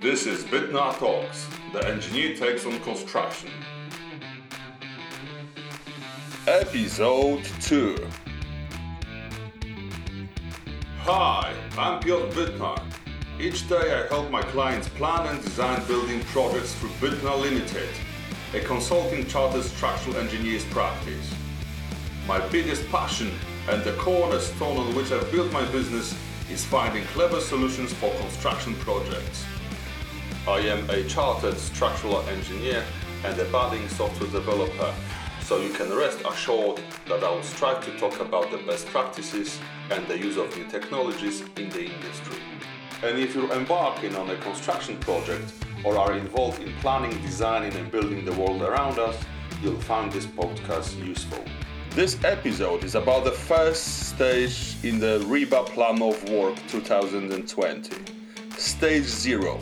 This is Bitnar Talks, the engineer takes on construction. Episode 2 Hi, I'm Piotr Bitnar. Each day I help my clients plan and design building projects through Bitnar Limited, a consulting chartered structural engineers practice. My biggest passion and the cornerstone on which I've built my business is finding clever solutions for construction projects. I am a chartered structural engineer and a budding software developer, so you can rest assured that I will strive to talk about the best practices and the use of new technologies in the industry. And if you're embarking on a construction project or are involved in planning, designing, and building the world around us, you'll find this podcast useful. This episode is about the first stage in the RIBA Plan of Work 2020. Stage 0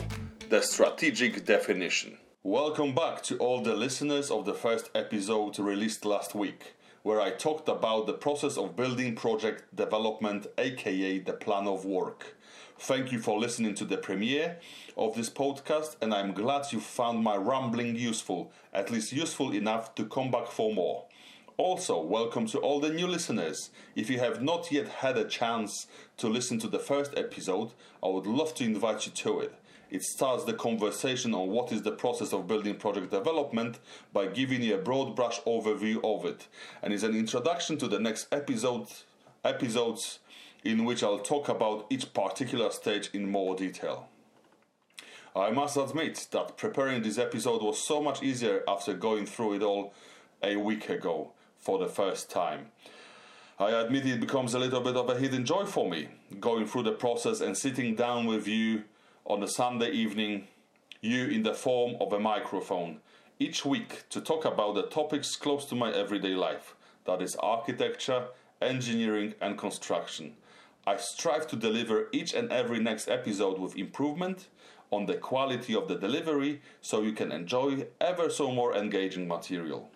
The Strategic Definition. Welcome back to all the listeners of the first episode released last week, where I talked about the process of building project development, aka the Plan of Work. Thank you for listening to the premiere of this podcast, and I'm glad you found my rambling useful, at least useful enough to come back for more. Also, welcome to all the new listeners. If you have not yet had a chance to listen to the first episode, I would love to invite you to it. It starts the conversation on what is the process of building project development by giving you a broad brush overview of it, and is an introduction to the next episode episodes in which I'll talk about each particular stage in more detail. I must admit that preparing this episode was so much easier after going through it all a week ago for the first time. I admit it becomes a little bit of a hidden joy for me, going through the process and sitting down with you on a Sunday evening, you in the form of a microphone, each week to talk about the topics close to my everyday life that is, architecture, engineering, and construction. I strive to deliver each and every next episode with improvement on the quality of the delivery so you can enjoy ever so more engaging material.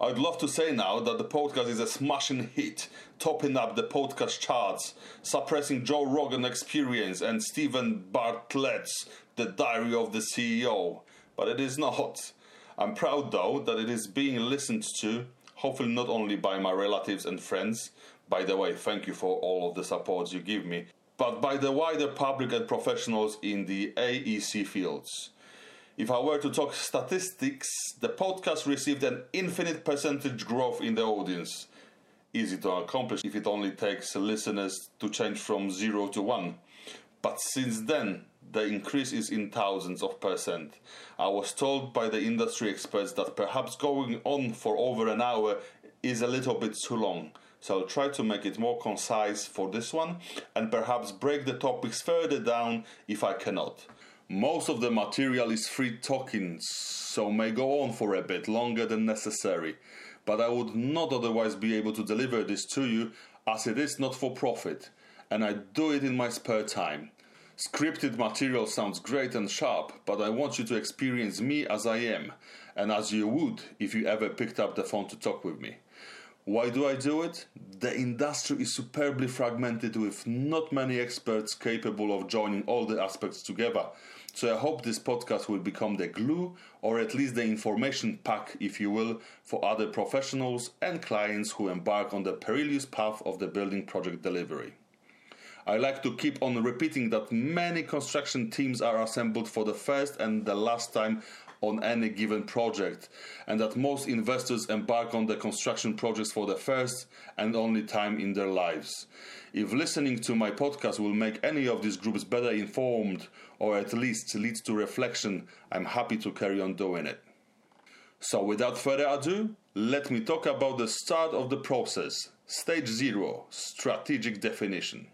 I'd love to say now that the podcast is a smashing hit, topping up the podcast charts, suppressing Joe Rogan Experience and Steven Bartlett's The Diary of the CEO, but it is not. I'm proud though that it is being listened to, hopefully not only by my relatives and friends, by the way, thank you for all of the support you give me, but by the wider public and professionals in the AEC fields. If I were to talk statistics, the podcast received an infinite percentage growth in the audience. Easy to accomplish if it only takes listeners to change from 0 to 1. But since then, the increase is in thousands of percent. I was told by the industry experts that perhaps going on for over an hour is a little bit too long. So I'll try to make it more concise for this one and perhaps break the topics further down if I cannot. Most of the material is free talking, so may go on for a bit longer than necessary, but I would not otherwise be able to deliver this to you as it is not for profit, and I do it in my spare time. Scripted material sounds great and sharp, but I want you to experience me as I am, and as you would if you ever picked up the phone to talk with me. Why do I do it? The industry is superbly fragmented with not many experts capable of joining all the aspects together. So I hope this podcast will become the glue or at least the information pack, if you will, for other professionals and clients who embark on the perilous path of the building project delivery. I like to keep on repeating that many construction teams are assembled for the first and the last time on any given project, and that most investors embark on the construction projects for the first and only time in their lives. If listening to my podcast will make any of these groups better informed or at least leads to reflection, I'm happy to carry on doing it. So, without further ado, let me talk about the start of the process. Stage 0 Strategic Definition.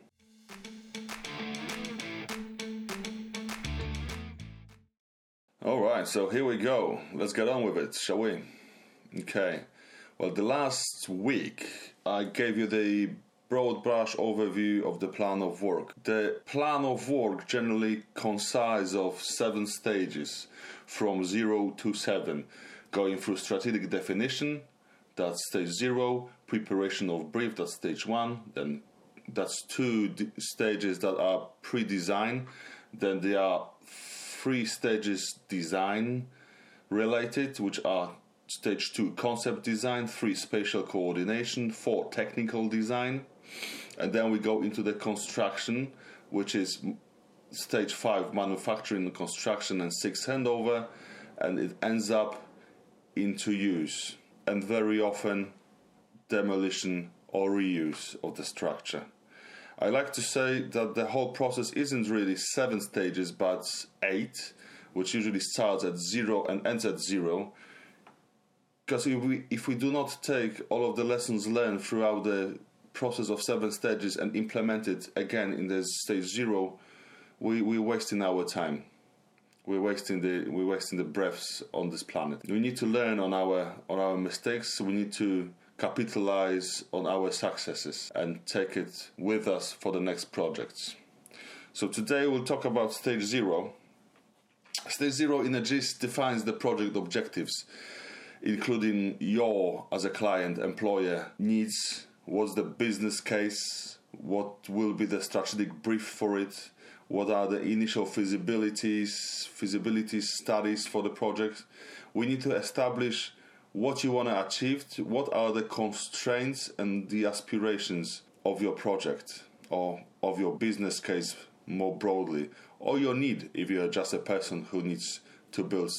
Alright, so here we go. Let's get on with it, shall we? Okay. Well, the last week I gave you the broad brush overview of the plan of work. The plan of work generally consists of seven stages from 0 to 7, going through strategic definition, that's stage 0, preparation of brief, that's stage 1, then that's two d- stages that are pre-design, then there are three stages design related, which are stage two concept design, three spatial coordination, four technical design, and then we go into the construction, which is stage five manufacturing construction, and six handover, and it ends up into use, and very often demolition or reuse of the structure. I like to say that the whole process isn't really seven stages but eight, which usually starts at zero and ends at zero. Because if we, if we do not take all of the lessons learned throughout the process of seven stages and implement it again in the stage zero, we, we're wasting our time. We're wasting the we're wasting the breaths on this planet. We need to learn on our on our mistakes. We need to capitalize on our successes and take it with us for the next projects. So today we'll talk about stage zero. Stage zero in a gist defines the project objectives, including your as a client employer needs, what's the business case, what will be the strategic brief for it, what are the initial feasibilities, feasibility studies for the project. We need to establish what you want to achieve, what are the constraints and the aspirations of your project or of your business case more broadly, or your need if you're just a person who needs to build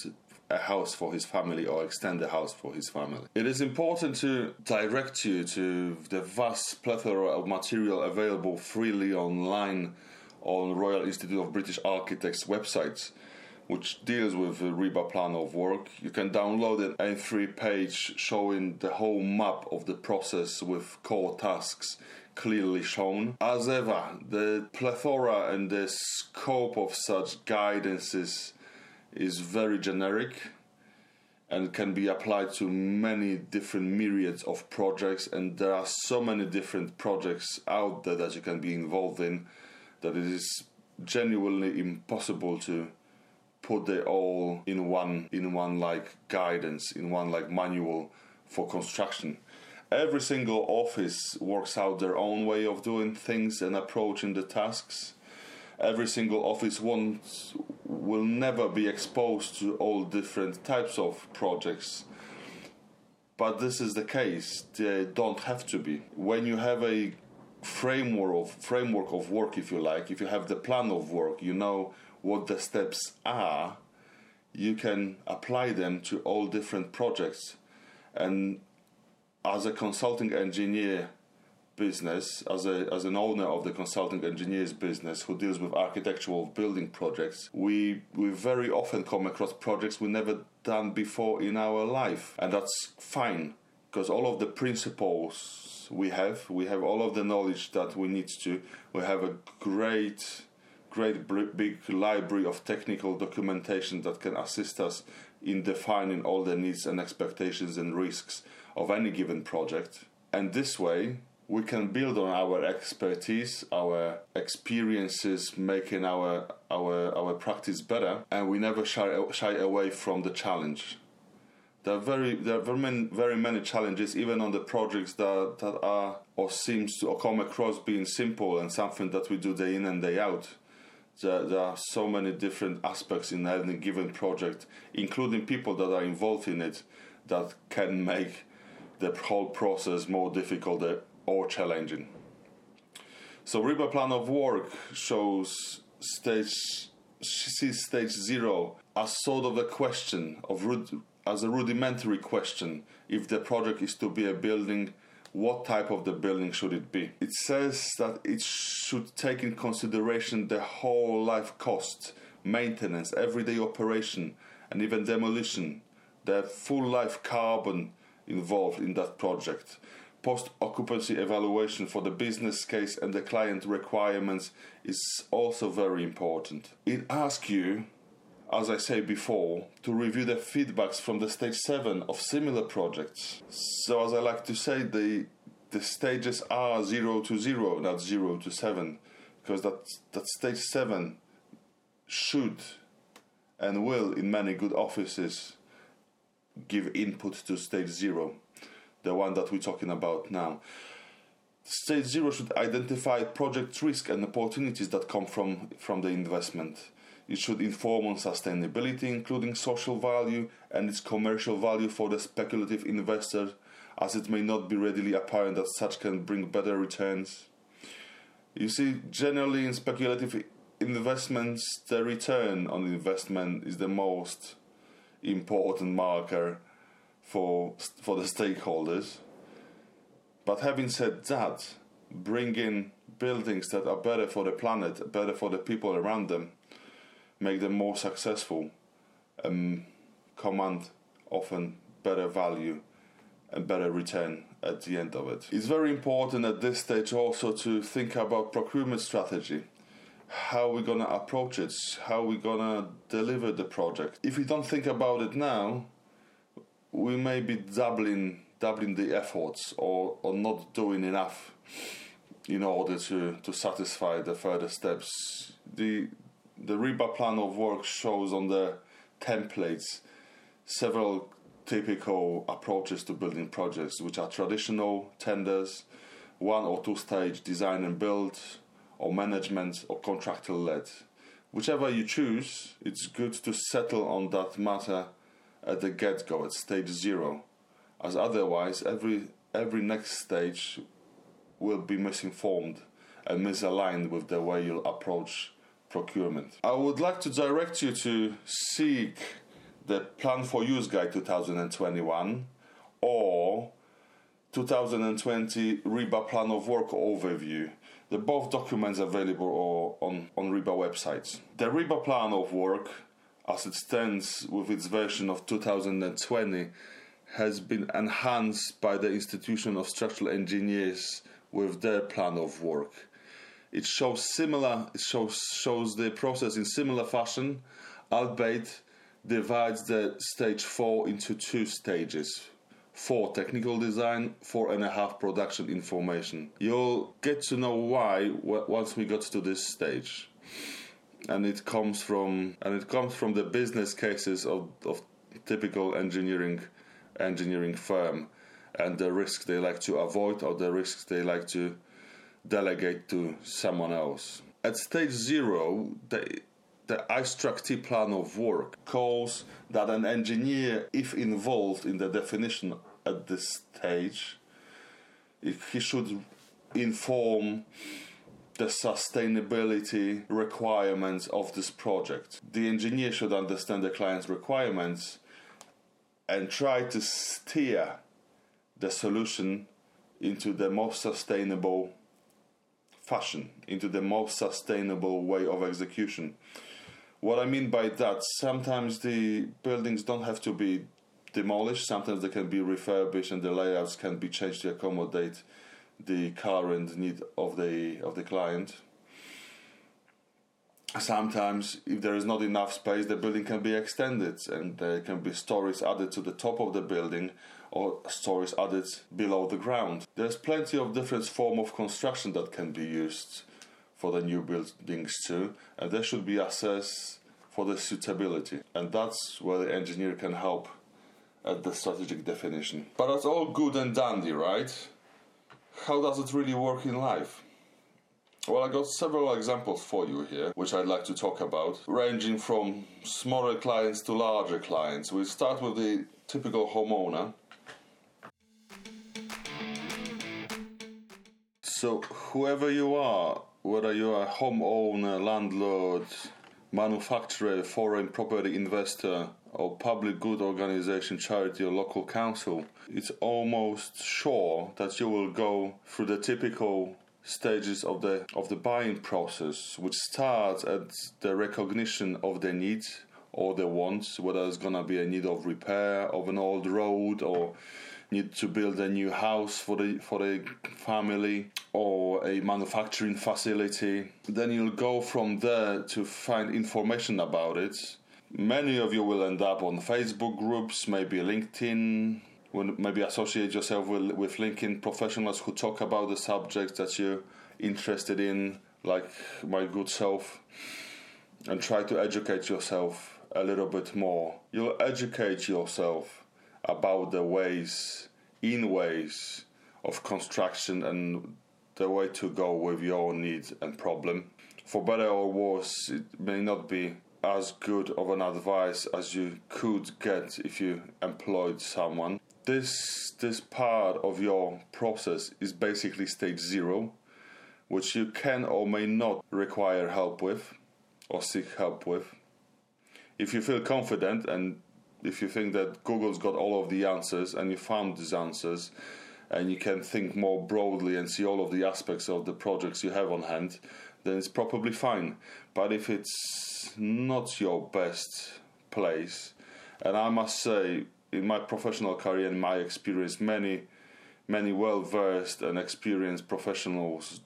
a house for his family or extend a house for his family. It is important to direct you to the vast plethora of material available freely online on Royal Institute of British Architects websites which deals with the RIBA plan of work. You can download an A3 page showing the whole map of the process with core tasks clearly shown. As ever, the plethora and the scope of such guidances is very generic and can be applied to many different myriads of projects and there are so many different projects out there that you can be involved in that it is genuinely impossible to put it all in one in one like guidance in one like manual for construction. Every single office works out their own way of doing things and approaching the tasks. Every single office wants will never be exposed to all different types of projects. But this is the case they don't have to be. When you have a framework of framework of work if you like if you have the plan of work you know what the steps are, you can apply them to all different projects. And as a consulting engineer business, as a as an owner of the consulting engineers business who deals with architectural building projects, we we very often come across projects we never done before in our life, and that's fine because all of the principles we have, we have all of the knowledge that we need to. We have a great great big library of technical documentation that can assist us in defining all the needs and expectations and risks of any given project. And this way, we can build on our expertise, our experiences, making our our our practice better, and we never shy, shy away from the challenge. There are very there are very many, very many challenges, even on the projects that that are or seems to come across being simple and something that we do day in and day out there, there are so many different aspects in any given project, including people that are involved in it, that can make the whole process more difficult uh, or challenging. So RIBA plan of work shows stage sees stage zero as sort of a question of as a rudimentary question if the project is to be a building what type of the building should it be. It says that it should take in consideration the whole life cost, maintenance, everyday operation, and even demolition, the full life carbon involved in that project. Post occupancy evaluation for the business case and the client requirements is also very important. It asks you as I say before, to review the feedbacks from the stage 7 of similar projects. So, as I like to say, the, the stages are 0 to 0, not 0 to 7, because that, that stage 7 should and will, in many good offices, give input to stage 0, the one that we're talking about now. Stage 0 should identify project risk and opportunities that come from, from the investment It should inform on sustainability, including social value and its commercial value for the speculative investor, as it may not be readily apparent that such can bring better returns. You see, generally in speculative investments, the return on investment is the most important marker for for the stakeholders. But having said that, bring in buildings that are better for the planet, better for the people around them, make them more successful, and command often better value and better return at the end of it. It's very important at this stage also to think about procurement strategy. How we're gonna approach it, how we're gonna deliver the project. If we don't think about it now, we may be doubling doubling the efforts or, or not doing enough in order to, to satisfy the further steps. The the RIBA plan of work shows on the templates several typical approaches to building projects, which are traditional tenders, one or two stage design and build, or management or contractor led. Whichever you choose, it's good to settle on that matter at the get go, at stage zero, as otherwise, every, every next stage will be misinformed and misaligned with the way you'll approach procurement. I would like to direct you to seek the Plan for Use Guide 2021 or 2020 RIBA Plan of Work Overview. Both documents available on, on RIBA websites. The RIBA Plan of Work, as it stands with its version of 2020, has been enhanced by the Institution of Structural Engineers with their plan of work. It shows similar. It shows shows the process in similar fashion, albeit divides the stage four into two stages four technical design, four and a half production information. You'll get to know why once we got to this stage. And it comes from and it comes from the business cases of, of typical engineering engineering firm and the risks they like to avoid or the risks they like to delegate to someone else. At stage zero, the the iStruct plan of work calls that an engineer, if involved in the definition at this stage, if he should inform the sustainability requirements of this project. The engineer should understand the client's requirements and try to steer the solution into the most sustainable fashion, into the most sustainable way of execution. What I mean by that, sometimes the buildings don't have to be demolished, sometimes they can be refurbished and the layouts can be changed to accommodate the current need of the of the client. Sometimes, if there is not enough space, the building can be extended and there can be stories added to the top of the building or stories added below the ground. There's plenty of different form of construction that can be used for the new buildings too, and they should be assessed for the suitability. And that's where the engineer can help at the strategic definition. But that's all good and dandy, right? How does it really work in life? Well, I got several examples for you here, which I'd like to talk about, ranging from smaller clients to larger clients. We'll start with the typical homeowner. So, whoever you are, whether you're a homeowner, landlord, manufacturer, foreign property investor, or public good organization, charity, or local council, it's almost sure that you will go through the typical stages of the of the buying process, which starts at the recognition of the needs or the wants, whether it's gonna be a need of repair of an old road or need to build a new house for the for the family or a manufacturing facility. Then you'll go from there to find information about it. Many of you will end up on Facebook groups, maybe LinkedIn. Will maybe associate yourself with, with LinkedIn professionals who talk about the subjects that you're interested in, like my good self, and try to educate yourself a little bit more. You'll educate yourself about the ways, in ways of construction and the way to go with your needs and problem. For better or worse, it may not be as good of an advice as you could get if you employed someone. This this part of your process is basically stage zero, which you can or may not require help with or seek help with. If you feel confident and if you think that Google's got all of the answers and you found these answers and you can think more broadly and see all of the aspects of the projects you have on hand, then it's probably fine. But if it's not your best place, and I must say, in my professional career and my experience, many, many well versed and experienced professionals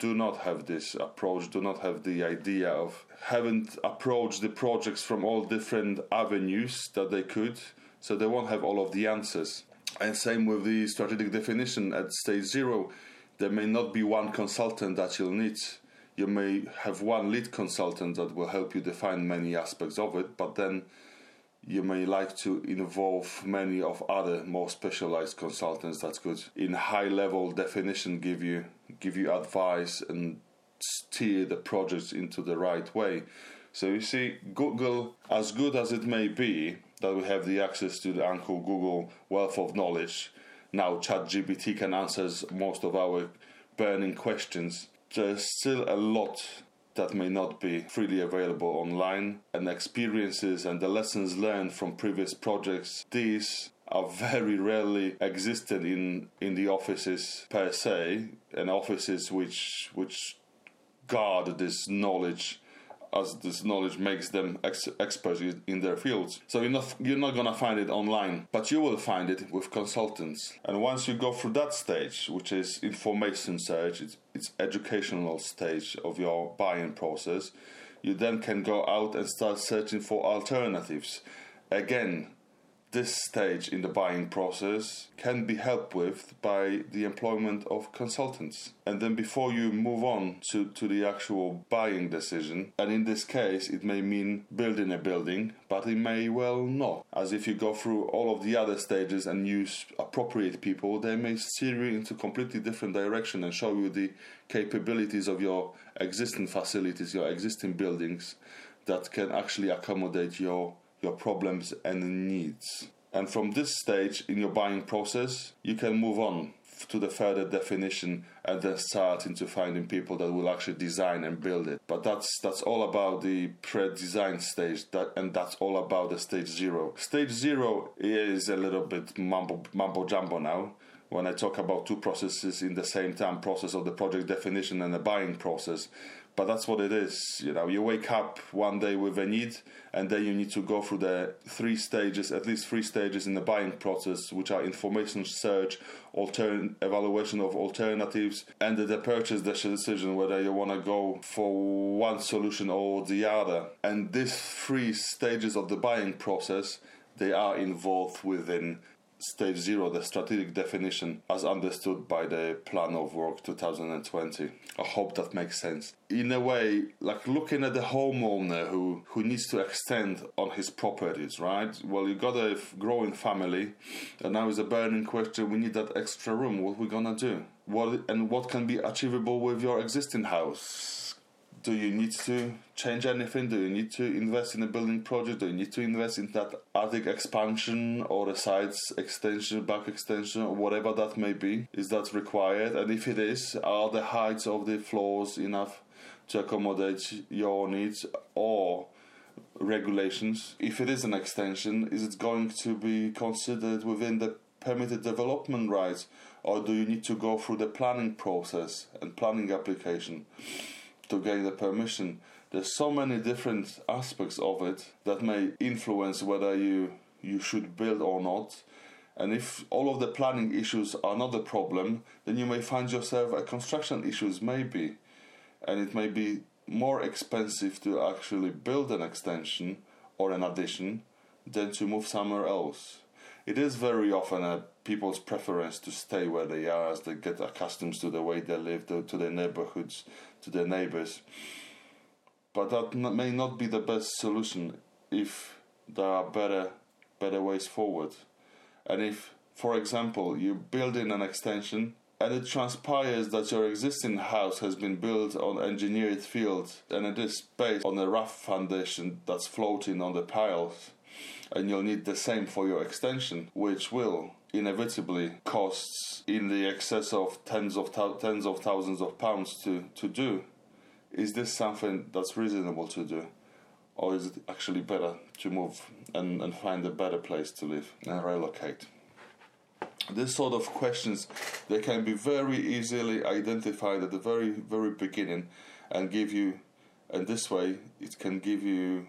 do not have this approach, do not have the idea of haven't approached the projects from all different avenues that they could, so they won't have all of the answers. And same with the strategic definition at stage zero. There may not be one consultant that you'll need. You may have one lead consultant that will help you define many aspects of it, but then you may like to involve many of other more specialized consultants that could in high level definition give you give you advice and steer the projects into the right way. So you see google as good as it may be that we have the access to the uncle google wealth of knowledge now ChatGPT can answer most of our burning questions there's still a lot that may not be freely available online, and experiences and the lessons learned from previous projects. These are very rarely existent in, in the offices per se, and offices which which guard this knowledge as this knowledge makes them ex- experts in their fields. So you're not you're not gonna find it online, but you will find it with consultants. And once you go through that stage, which is information search, it's, it's educational stage of your buying process, you then can go out and start searching for alternatives. Again, this stage in the buying process can be helped with by the employment of consultants. And then before you move on to, to the actual buying decision, and in this case, it may mean building a building, but it may well not. As if you go through all of the other stages and use appropriate people, they may steer you into completely different direction and show you the capabilities of your existing facilities, your existing buildings that can actually accommodate your your problems and needs. And from this stage in your buying process, you can move on to the further definition and then start into finding people that will actually design and build it. But that's that's all about the pre-design stage that and that's all about the stage zero. Stage zero is a little bit mumbo mumbo jumbo now when I talk about two processes in the same time process of the project definition and the buying process but that's what it is. You know, you wake up one day with a need, and then you need to go through the three stages, at least three stages in the buying process, which are information search, evaluation of alternatives, and the purchase decision whether you want to go for one solution or the other. And these three stages of the buying process, they are involved within stage zero, the strategic definition as understood by the plan of work 2020. I hope that makes sense. In a way, like looking at the homeowner who, who needs to extend on his properties, right? Well, you got a growing family, and now is a burning question. We need that extra room. What we gonna do? What and what can be achievable with your existing house? Do you need to change anything? Do you need to invest in a building project? Do you need to invest in that attic expansion or a sides extension, back extension, or whatever that may be? Is that required? And if it is, are the heights of the floors enough to accommodate your needs or regulations? If it is an extension, is it going to be considered within the permitted development rights, or do you need to go through the planning process and planning application? To gain the permission. There's so many different aspects of it that may influence whether you you should build or not. And if all of the planning issues are not the problem, then you may find yourself at construction issues maybe. And it may be more expensive to actually build an extension or an addition than to move somewhere else. It is very often a people's preference to stay where they are as they get accustomed to the way they live, to, to their neighborhoods, to their neighbors. But that may not be the best solution if there are better better ways forward. And if, for example, you build in an extension and it transpires that your existing house has been built on engineered field and it is based on a rough foundation that's floating on the piles and you'll need the same for your extension which will inevitably costs in the excess of tens of tens of thousands of pounds to, to do. Is this something that's reasonable to do? Or is it actually better to move and, and find a better place to live and relocate? This sort of questions they can be very easily identified at the very very beginning and give you and this way it can give you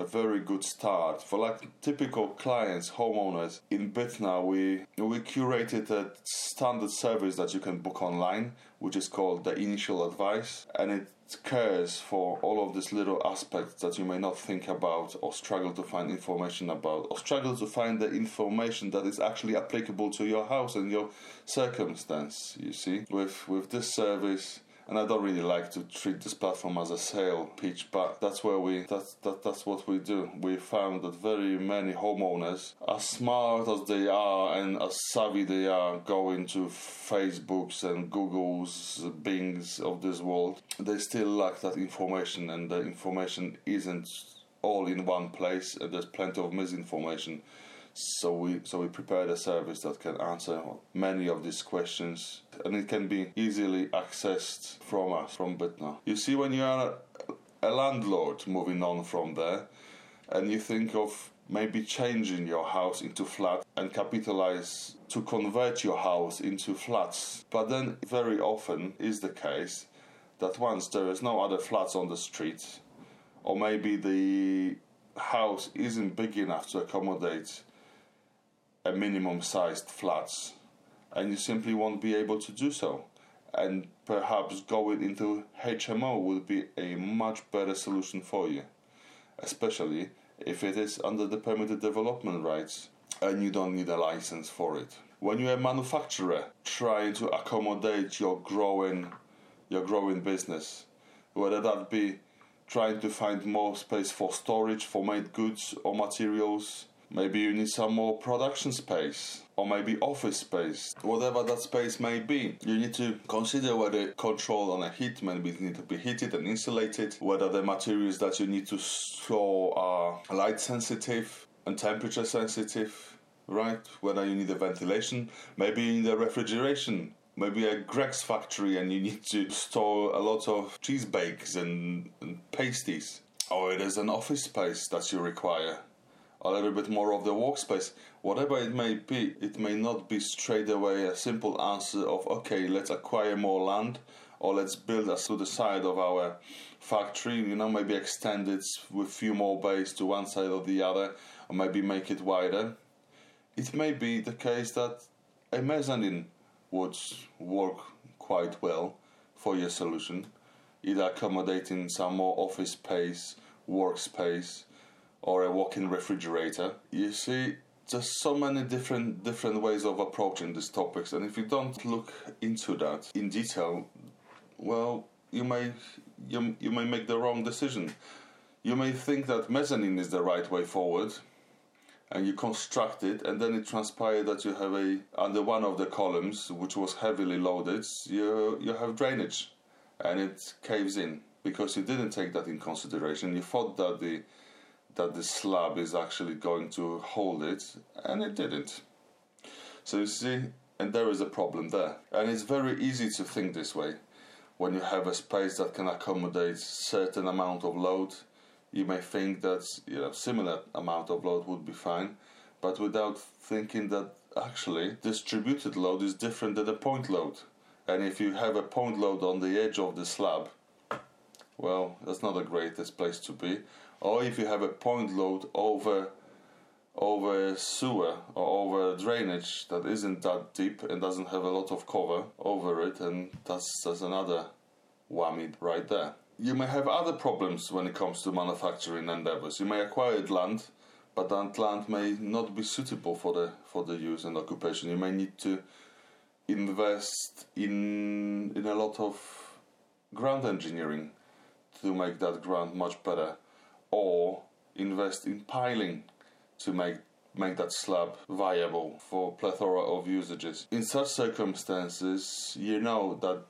a very good start. For like typical clients homeowners in bitnar we we curated a standard service that you can book online which is called the initial advice and it cares for all of these little aspects that you may not think about or struggle to find information about or struggle to find the information that is actually applicable to your house and your circumstance you see? With with this service and I don't really like to treat this platform as a sale pitch, but that's where we that's that, that's what we do. We found that very many homeowners, as smart as they are and as savvy they are, going to Facebooks and Googles, Bings of this world, they still lack that information, and the information isn't all in one place, and there's plenty of misinformation. So we so we prepared a service that can answer many of these questions, and it can be easily accessed from us from Bitnar. You see, when you are a landlord moving on from there, and you think of maybe changing your house into flat and capitalize to convert your house into flats. But then very often is the case that once there is no other flats on the street, or maybe the house isn't big enough to accommodate a minimum sized flats and you simply won't be able to do so. And perhaps going into HMO would be a much better solution for you, especially if it is under the permitted development rights and you don't need a license for it. When you're a manufacturer trying to accommodate your growing your growing business, whether that be trying to find more space for storage for made goods or materials, Maybe you need some more production space or maybe office space, whatever that space may be. You need to consider whether control on a heat maybe need to be heated and insulated, whether the materials that you need to store are light sensitive and temperature sensitive, right? Whether you need a ventilation, maybe you need a refrigeration maybe a Greggs factory and you need to store a lot of cheese bakes and, and pasties. Or it is an office space that you require a little bit more of the workspace. Whatever it may be, it may not be straight away a simple answer of okay, let's acquire more land or let's build us to the side of our factory, you know, maybe extend it with a few more bays to one side or the other, or maybe make it wider. It may be the case that a mezzanine would work quite well for your solution, either accommodating some more office space, workspace, or a walk-in refrigerator. You see, there's so many different different ways of approaching these topics, and if you don't look into that in detail, well, you may you, you may make the wrong decision. You may think that mezzanine is the right way forward, and you construct it, and then it transpired that you have a under one of the columns, which was heavily loaded, you you have drainage, and it caves in because you didn't take that in consideration. You thought that the that the slab is actually going to hold it, and it didn't. So you see, and there is a problem there. And it's very easy to think this way. When you have a space that can accommodate certain amount of load, you may think that you know similar amount of load would be fine, but without thinking that actually distributed load is different than a point load. And if you have a point load on the edge of the slab, well, that's not the greatest place to be or if you have a point load over over a sewer or over a drainage that isn't that deep and doesn't have a lot of cover over it and that's that's another whammy right there. You may have other problems when it comes to manufacturing endeavors. You may acquire land, but that land may not be suitable for the for the use and occupation. You may need to invest in in a lot of ground engineering to make that ground much better or invest in piling to make make that slab viable for plethora of usages. In such circumstances, you know that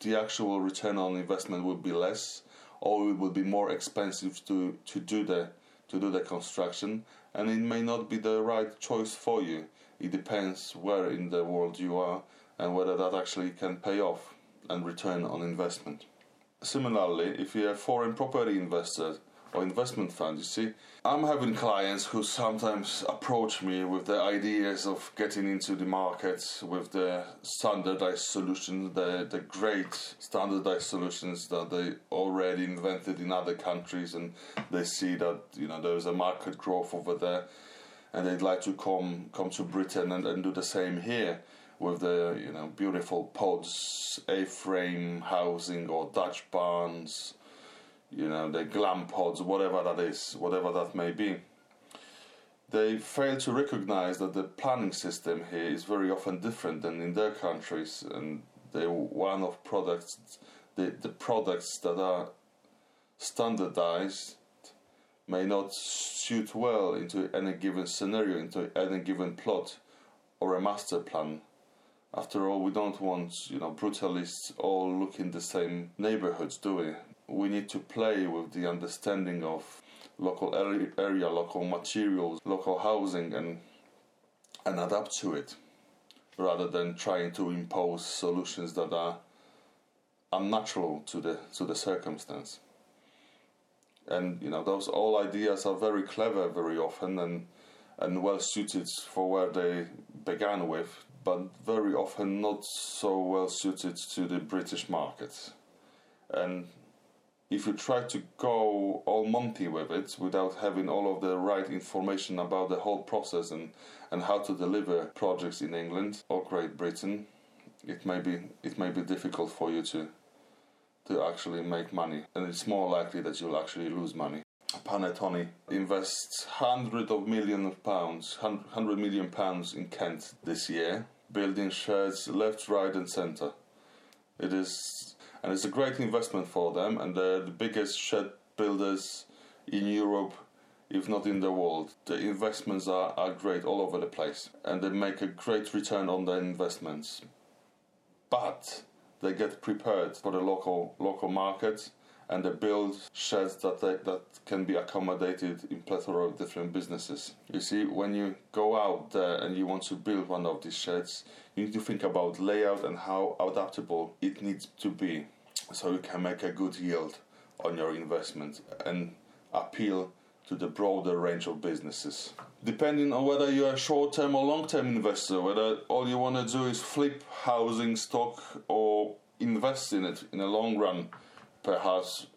the actual return on investment will be less or it will be more expensive to, to do the to do the construction and it may not be the right choice for you. It depends where in the world you are and whether that actually can pay off and return on investment. Similarly, if you're a foreign property investor or investment fund, you see, I'm having clients who sometimes approach me with the ideas of getting into the market with the standardized solutions, the, the great standardized solutions that they already invented in other countries, and they see that you know there's a market growth over there, and they'd like to come come to Britain and, and do the same here with the you know beautiful pods, A-frame housing or Dutch barns, you know the glam pods, whatever that is, whatever that may be. They fail to recognize that the planning system here is very often different than in their countries, and they one of products, the the products that are standardized may not suit well into any given scenario, into any given plot or a master plan after all, we don't want, you know, brutalists all looking the same neighborhoods, do we? We need to play with the understanding of local area, local materials, local housing, and and adapt to it, rather than trying to impose solutions that are unnatural to the to the circumstance. And you know, those all ideas are very clever very often and and well suited for where they began with but very often not so well suited to the British market. And if you try to go all Monty with it without having all of the right information about the whole process and, and how to deliver projects in England or Great Britain, it may be it may be difficult for you to to actually make money, and it's more likely that you'll actually lose money. Panattoni invests hundreds of millions of pounds, hundred million pounds in Kent this year, building sheds left, right, and center. It is, and it's a great investment for them, and they're the biggest shed builders in Europe, if not in the world. The investments are, are great all over the place, and they make a great return on their investments. But they get prepared for the local local market and they build sheds that they, that can be accommodated in plethora of different businesses. You see, when you go out there and you want to build one of these sheds, you need to think about layout and how adaptable it needs to be, so you can make a good yield on your investment and appeal to the broader range of businesses. Depending on whether you're a short term or long term investor, whether all you want to do is flip housing stock or invest in it in the long run, perhaps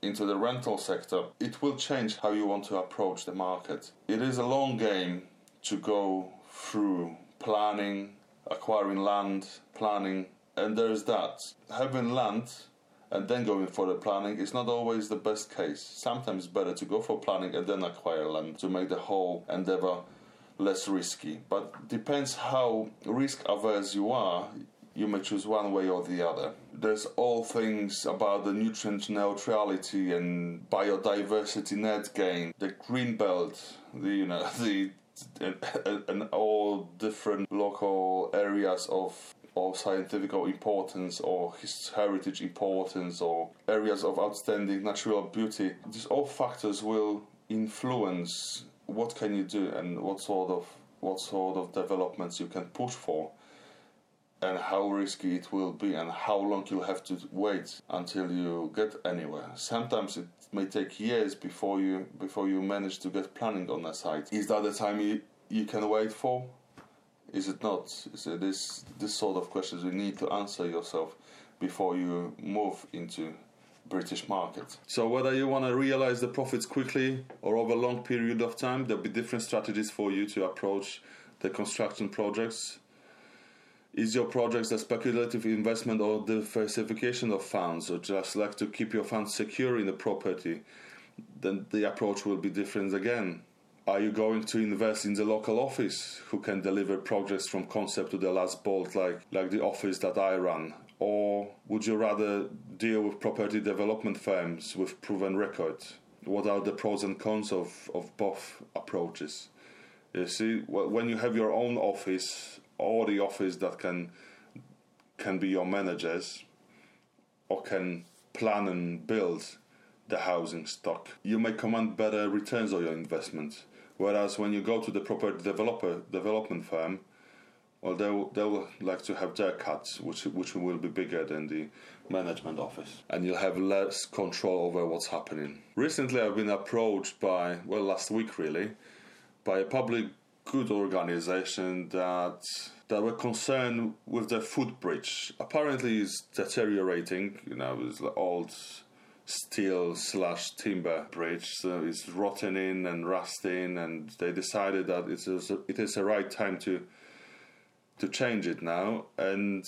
into the rental sector, it will change how you want to approach the market. It is a long game to go through planning, acquiring land, planning, and there's that. Having land and then going for the planning is not always the best case. Sometimes better to go for planning and then acquire land to make the whole endeavor less risky. But depends how risk averse you are you may choose one way or the other. There's all things about the nutrient neutrality and biodiversity net gain, the green belt, the you know the and, all different local areas of of scientific importance or his heritage importance or areas of outstanding natural beauty. These all factors will influence what can you do and what sort of what sort of developments you can push for and how risky it will be and how long you'll have to wait until you get anywhere. Sometimes it may take years before you before you manage to get planning on a site. Is that the time you, you can wait for? Is it not? It this this sort of questions you need to answer yourself before you move into British market. So whether you want to realize the profits quickly or over a long period of time, there'll be different strategies for you to approach the construction projects is your project a speculative investment or diversification of funds, or just like to keep your funds secure in the property? Then the approach will be different again. Are you going to invest in the local office who can deliver projects from concept to the last bolt, like, like the office that I run? Or would you rather deal with property development firms with proven record? What are the pros and cons of, of both approaches? You see, when you have your own office or the office that can can be your managers or can plan and build the housing stock, you may command better returns on your investment. Whereas when you go to the proper developer development firm, well, they will, they will like to have their cuts, which which will be bigger than the management office, and you'll have less control over what's happening. Recently, I've been approached by well, last week really, by a public good organization that that were concerned with the footbridge. Apparently, it's deteriorating. You know, it's old steel slash timber bridge, so it's rotting in and rusting, and they decided that it is it is the right time to to change it now, and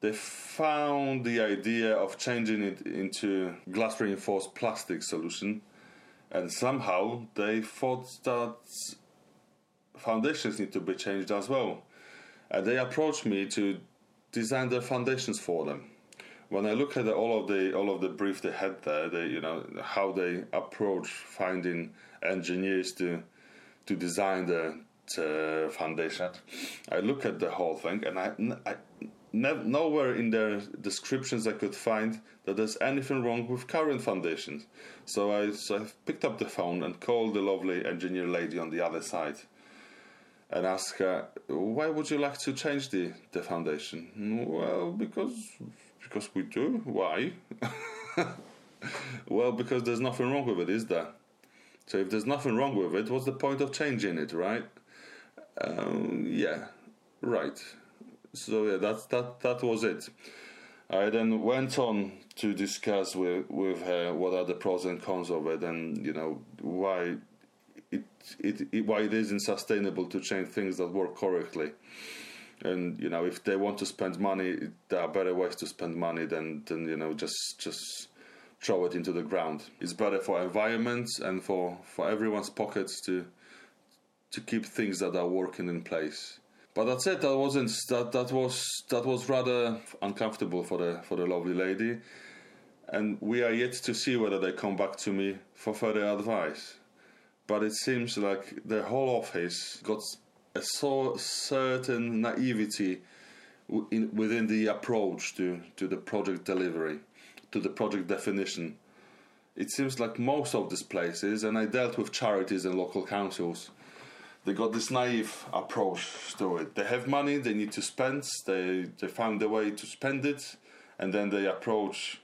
they found the idea of changing it into glass reinforced plastic solution, and somehow they thought that foundations need to be changed as well. And they approached me to design their foundations for them. When I look at the, all of the all of the brief they had there, they you know how they approach finding engineers to to design the uh, foundation. I look at the whole thing, and I, I nowhere in their descriptions I could find that there's anything wrong with current foundations. So I, so I picked up the phone and called the lovely engineer lady on the other side, and ask her, "Why would you like to change the the foundation?" Well, because because we do. Why? well, because there's nothing wrong with it, is there? So if there's nothing wrong with it, what's the point of changing it, right? Um, yeah, right. So yeah, that that that was it. I then went on to discuss with with her what are the pros and cons of it, and you know why it, it, it why it isn't sustainable to change things that work correctly. And you know, if they want to spend money, there are better ways to spend money than than you know just just throw it into the ground. It's better for environment and for for everyone's pockets to to keep things that are working in place. But that's it. That wasn't that that was that was rather uncomfortable for the for the lovely lady, and we are yet to see whether they come back to me for further advice. But it seems like the whole office got a so certain naivety in, within the approach to, to the project delivery, to the project definition. It seems like most of these places, and I dealt with charities and local councils, they got this naive approach to it. They have money they need to spend. They they found a way to spend it, and then they approach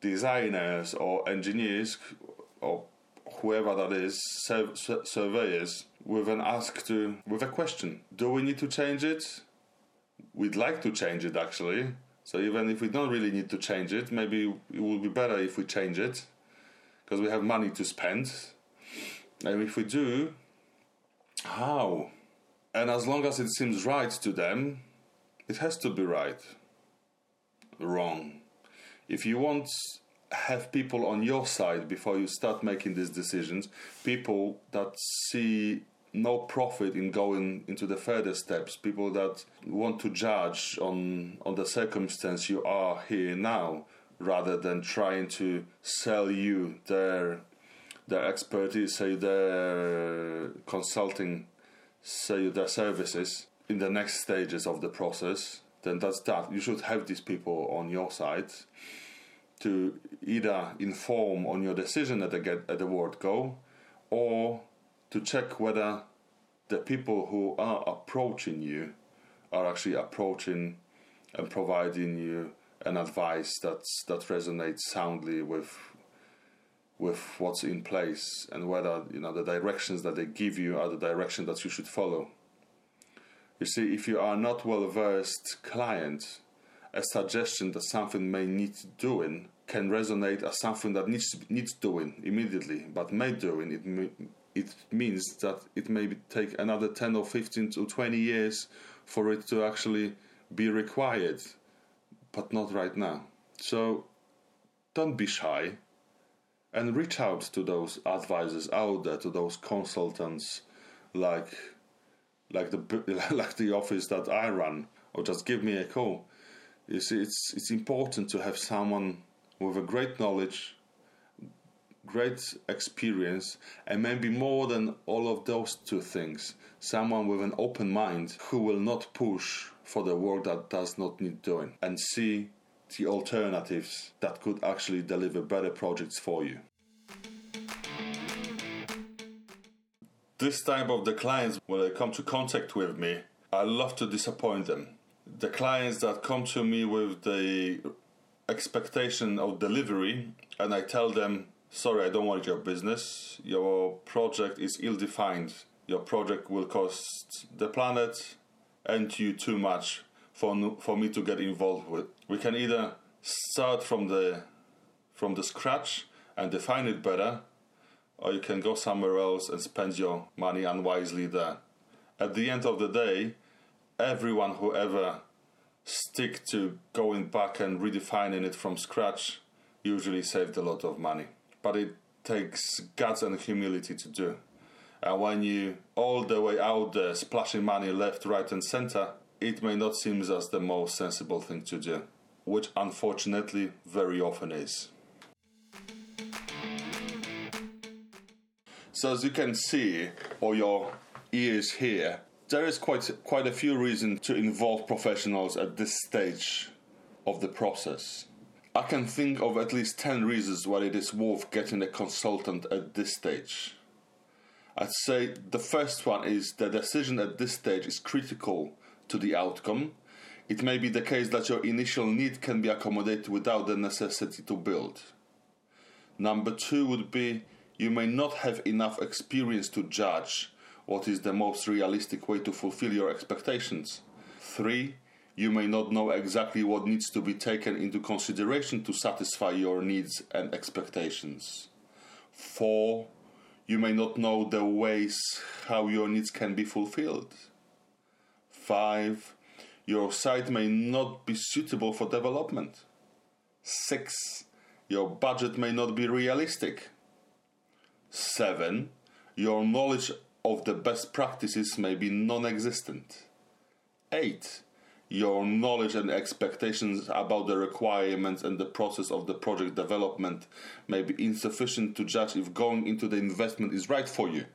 designers or engineers or whoever that is, sur- sur- surveyors, with an ask to with a question: Do we need to change it? We'd like to change it actually. So even if we don't really need to change it, maybe it would be better if we change it because we have money to spend. And if we do, how? And as long as it seems right to them, it has to be right. Wrong. If you want have people on your side before you start making these decisions, people that see no profit in going into the further steps, people that want to judge on on the circumstance you are here now, rather than trying to sell you their their expertise, say their consulting, say their services in the next stages of the process, then that's that. You should have these people on your side to either inform on your decision at the get at the word go, or to check whether the people who are approaching you are actually approaching and providing you an advice that's that resonates soundly with with what's in place and whether you know the directions that they give you are the direction that you should follow. You see, if you are not well versed client, a suggestion that something may need doing can resonate as something that needs needs doing immediately, but may doing it it means that it may take another ten or fifteen to twenty years for it to actually be required, but not right now. So don't be shy and reach out to those advisors out there, to those consultants, like like the like the office that I run, or just give me a call. You see, it's it's important to have someone with a great knowledge, great experience, and maybe more than all of those two things, someone with an open mind who will not push for the work that does not need doing and see the alternatives that could actually deliver better projects for you. This type of the clients, when they come to contact with me, I love to disappoint them. The clients that come to me with the expectation of delivery, and I tell them, sorry, I don't want your business. Your project is ill defined. Your project will cost the planet and you too much for, for me to get involved with. We can either start from the from the scratch and define it better, or you can go somewhere else and spend your money unwisely there. At the end of the day, everyone who ever stick to going back and redefining it from scratch usually saved a lot of money. But it takes guts and humility to do. And when you all the way out there splashing money left, right, and center, it may not seem as the most sensible thing to do, which unfortunately very often is. So as you can see, or your ears hear, there is quite quite a few reasons to involve professionals at this stage of the process. I can think of at least 10 reasons why it is worth getting a consultant at this stage. I'd say the first one is the decision at this stage is critical to the outcome. It may be the case that your initial need can be accommodated without the necessity to build. Number two would be you may not have enough experience to judge what is the most realistic way to fulfill your expectations. 3. You may not know exactly what needs to be taken into consideration to satisfy your needs and expectations. 4. You may not know the ways how your needs can be fulfilled. 5. Your site may not be suitable for development. 6. Your budget may not be realistic. 7. Your knowledge of the best practices may be non existent. 8. Your knowledge and expectations about the requirements and the process of the project development may be insufficient to judge if going into the investment is right for you.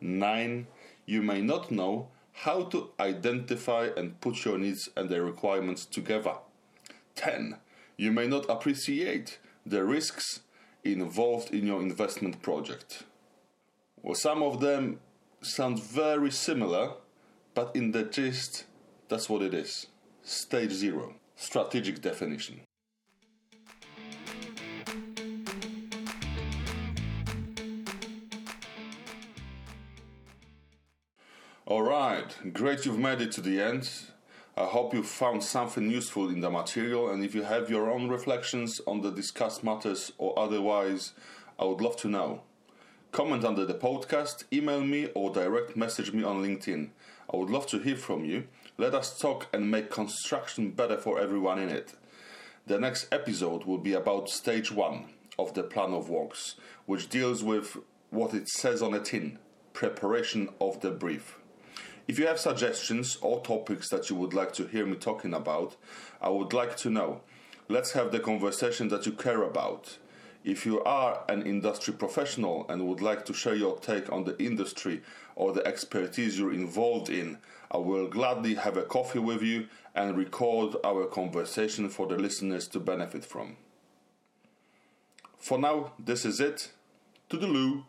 9. You may not know how to identify and put your needs and the requirements together. 10. You may not appreciate the risks involved in your investment project. Well, some of them sound very similar, but in the gist, that's what it is. Stage zero strategic definition. Alright, great you've made it to the end. I hope you found something useful in the material, and if you have your own reflections on the discussed matters or otherwise, I would love to know. Comment under the podcast, email me, or direct message me on LinkedIn. I would love to hear from you. Let us talk and make construction better for everyone in it. The next episode will be about stage one of the plan of works, which deals with what it says on a tin preparation of the brief. If you have suggestions or topics that you would like to hear me talking about, I would like to know. Let's have the conversation that you care about. If you are an industry professional and would like to share your take on the industry or the expertise you're involved in, I will gladly have a coffee with you and record our conversation for the listeners to benefit from. For now, this is it. To the loo.